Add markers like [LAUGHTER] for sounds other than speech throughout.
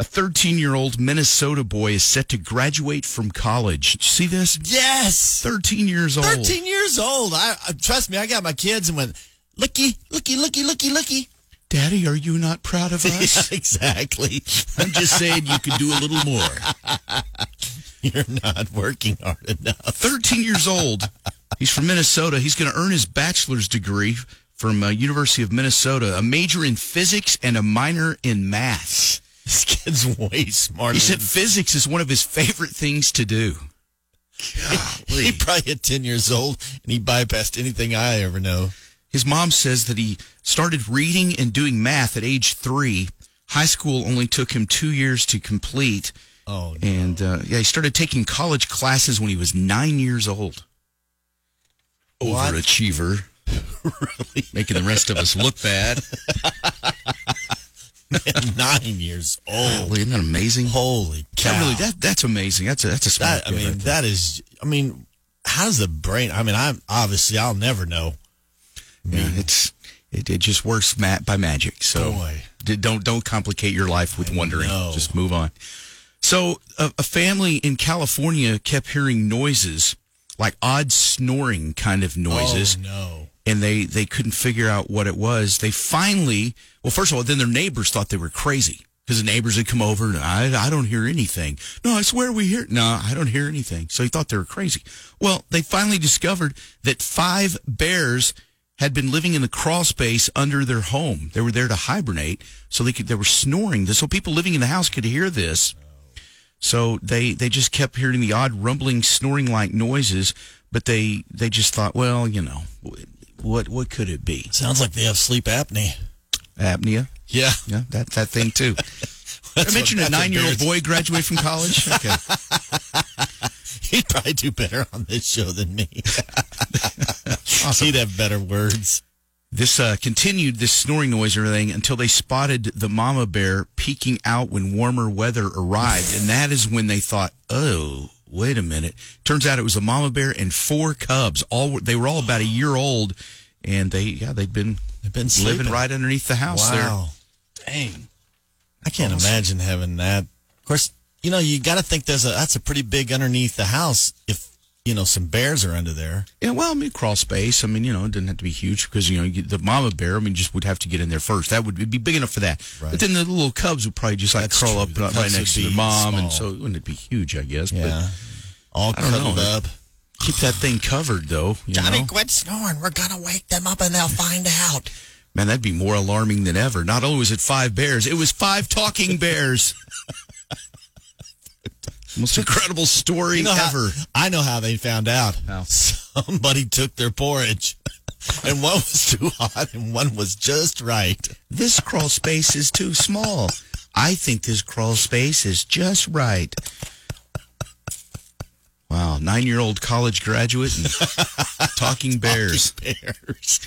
A 13 year old Minnesota boy is set to graduate from college. Did you see this? Yes. 13 years old. 13 years old. I, I Trust me, I got my kids and went, looky, looky, looky, looky, looky. Daddy, are you not proud of [LAUGHS] us? Yeah, exactly. I'm just saying you could do a little more. [LAUGHS] You're not working hard enough. 13 years old. He's from Minnesota. He's going to earn his bachelor's degree from uh, University of Minnesota, a major in physics and a minor in math. This kid's [LAUGHS] way smarter. He said physics is one of his favorite things to do. he probably at 10 years old and he bypassed anything I ever know. His mom says that he started reading and doing math at age three. High school only took him two years to complete. Oh, no. And uh, yeah, he started taking college classes when he was nine years old. What? Overachiever. [LAUGHS] really? Making the rest of us look bad. [LAUGHS] [LAUGHS] Nine years old. Holy, isn't that amazing? Holy cow. That really, that, that's amazing. That's a, that's a smart That, I mean, right that is, I mean, how's the brain? I mean, I'm obviously, I'll never know. yeah, it's it, it just works ma- by magic. So Boy. don't don't complicate your life with wondering. know. Just move on. So a, a family in California kept hearing noises like odd snoring kind of noises. Oh, no. And they they couldn't figure out what it was. They finally, well, first of all, then their neighbors thought they were crazy because the neighbors had come over and I I don't hear anything. No, I swear we hear. No, I don't hear anything. So he thought they were crazy. Well, they finally discovered that five bears had been living in the crawl space under their home. They were there to hibernate, so they could they were snoring. So people living in the house could hear this. So they they just kept hearing the odd rumbling, snoring like noises, but they they just thought, well, you know, what what could it be? Sounds like they have sleep apnea. Apnea? Yeah. Yeah, that that thing too. [LAUGHS] I That's mentioned a nine year old boy graduate from college. [LAUGHS] Okay. He'd probably do better on this show than me. [LAUGHS] He'd have better words. This uh, continued this snoring noise and everything until they spotted the mama bear peeking out when warmer weather arrived, and that is when they thought, "Oh, wait a minute!" Turns out it was a mama bear and four cubs. All they were all about a year old, and they yeah they'd been They've been living right underneath the house Wow. there. Dang. I can't imagine having that. Of course, you know, you got to think there's a that's a pretty big underneath the house if you know some bears are under there. Yeah, well, I mean, crawl space. I mean, you know, it didn't have to be huge because you know you, the mama bear. I mean, just would have to get in there first. That would be big enough for that. Right. But then the little cubs would probably just like That's crawl true. up The right next to would their be mom, and so it wouldn't it be huge, I guess. Yeah. All I know. cuddled up. Keep that thing covered, though. You Johnny, know? quit snoring. We're gonna wake them up and they'll find out. man, that'd be more alarming than ever. Not only was it five bears, it was five talking bears. [LAUGHS] Most [LAUGHS] incredible story You know how- ever. I know how they found out. How? [LAUGHS] Somebody took their porridge, [LAUGHS] and one was too hot and one was just right. This crawl space is too small. I think this crawl space is just right. Wow, nine year old college graduate and talking bears. Bears.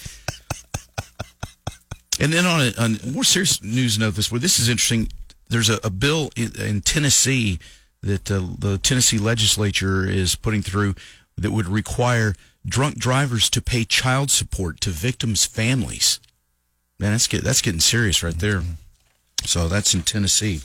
And then on a, on a more serious news note, this where this is interesting. There's a, a bill in, in Tennessee that uh, the Tennessee legislature is putting through that would require drunk drivers to pay child support to victims' families. Man, that's get, that's getting serious right there. So that's in Tennessee.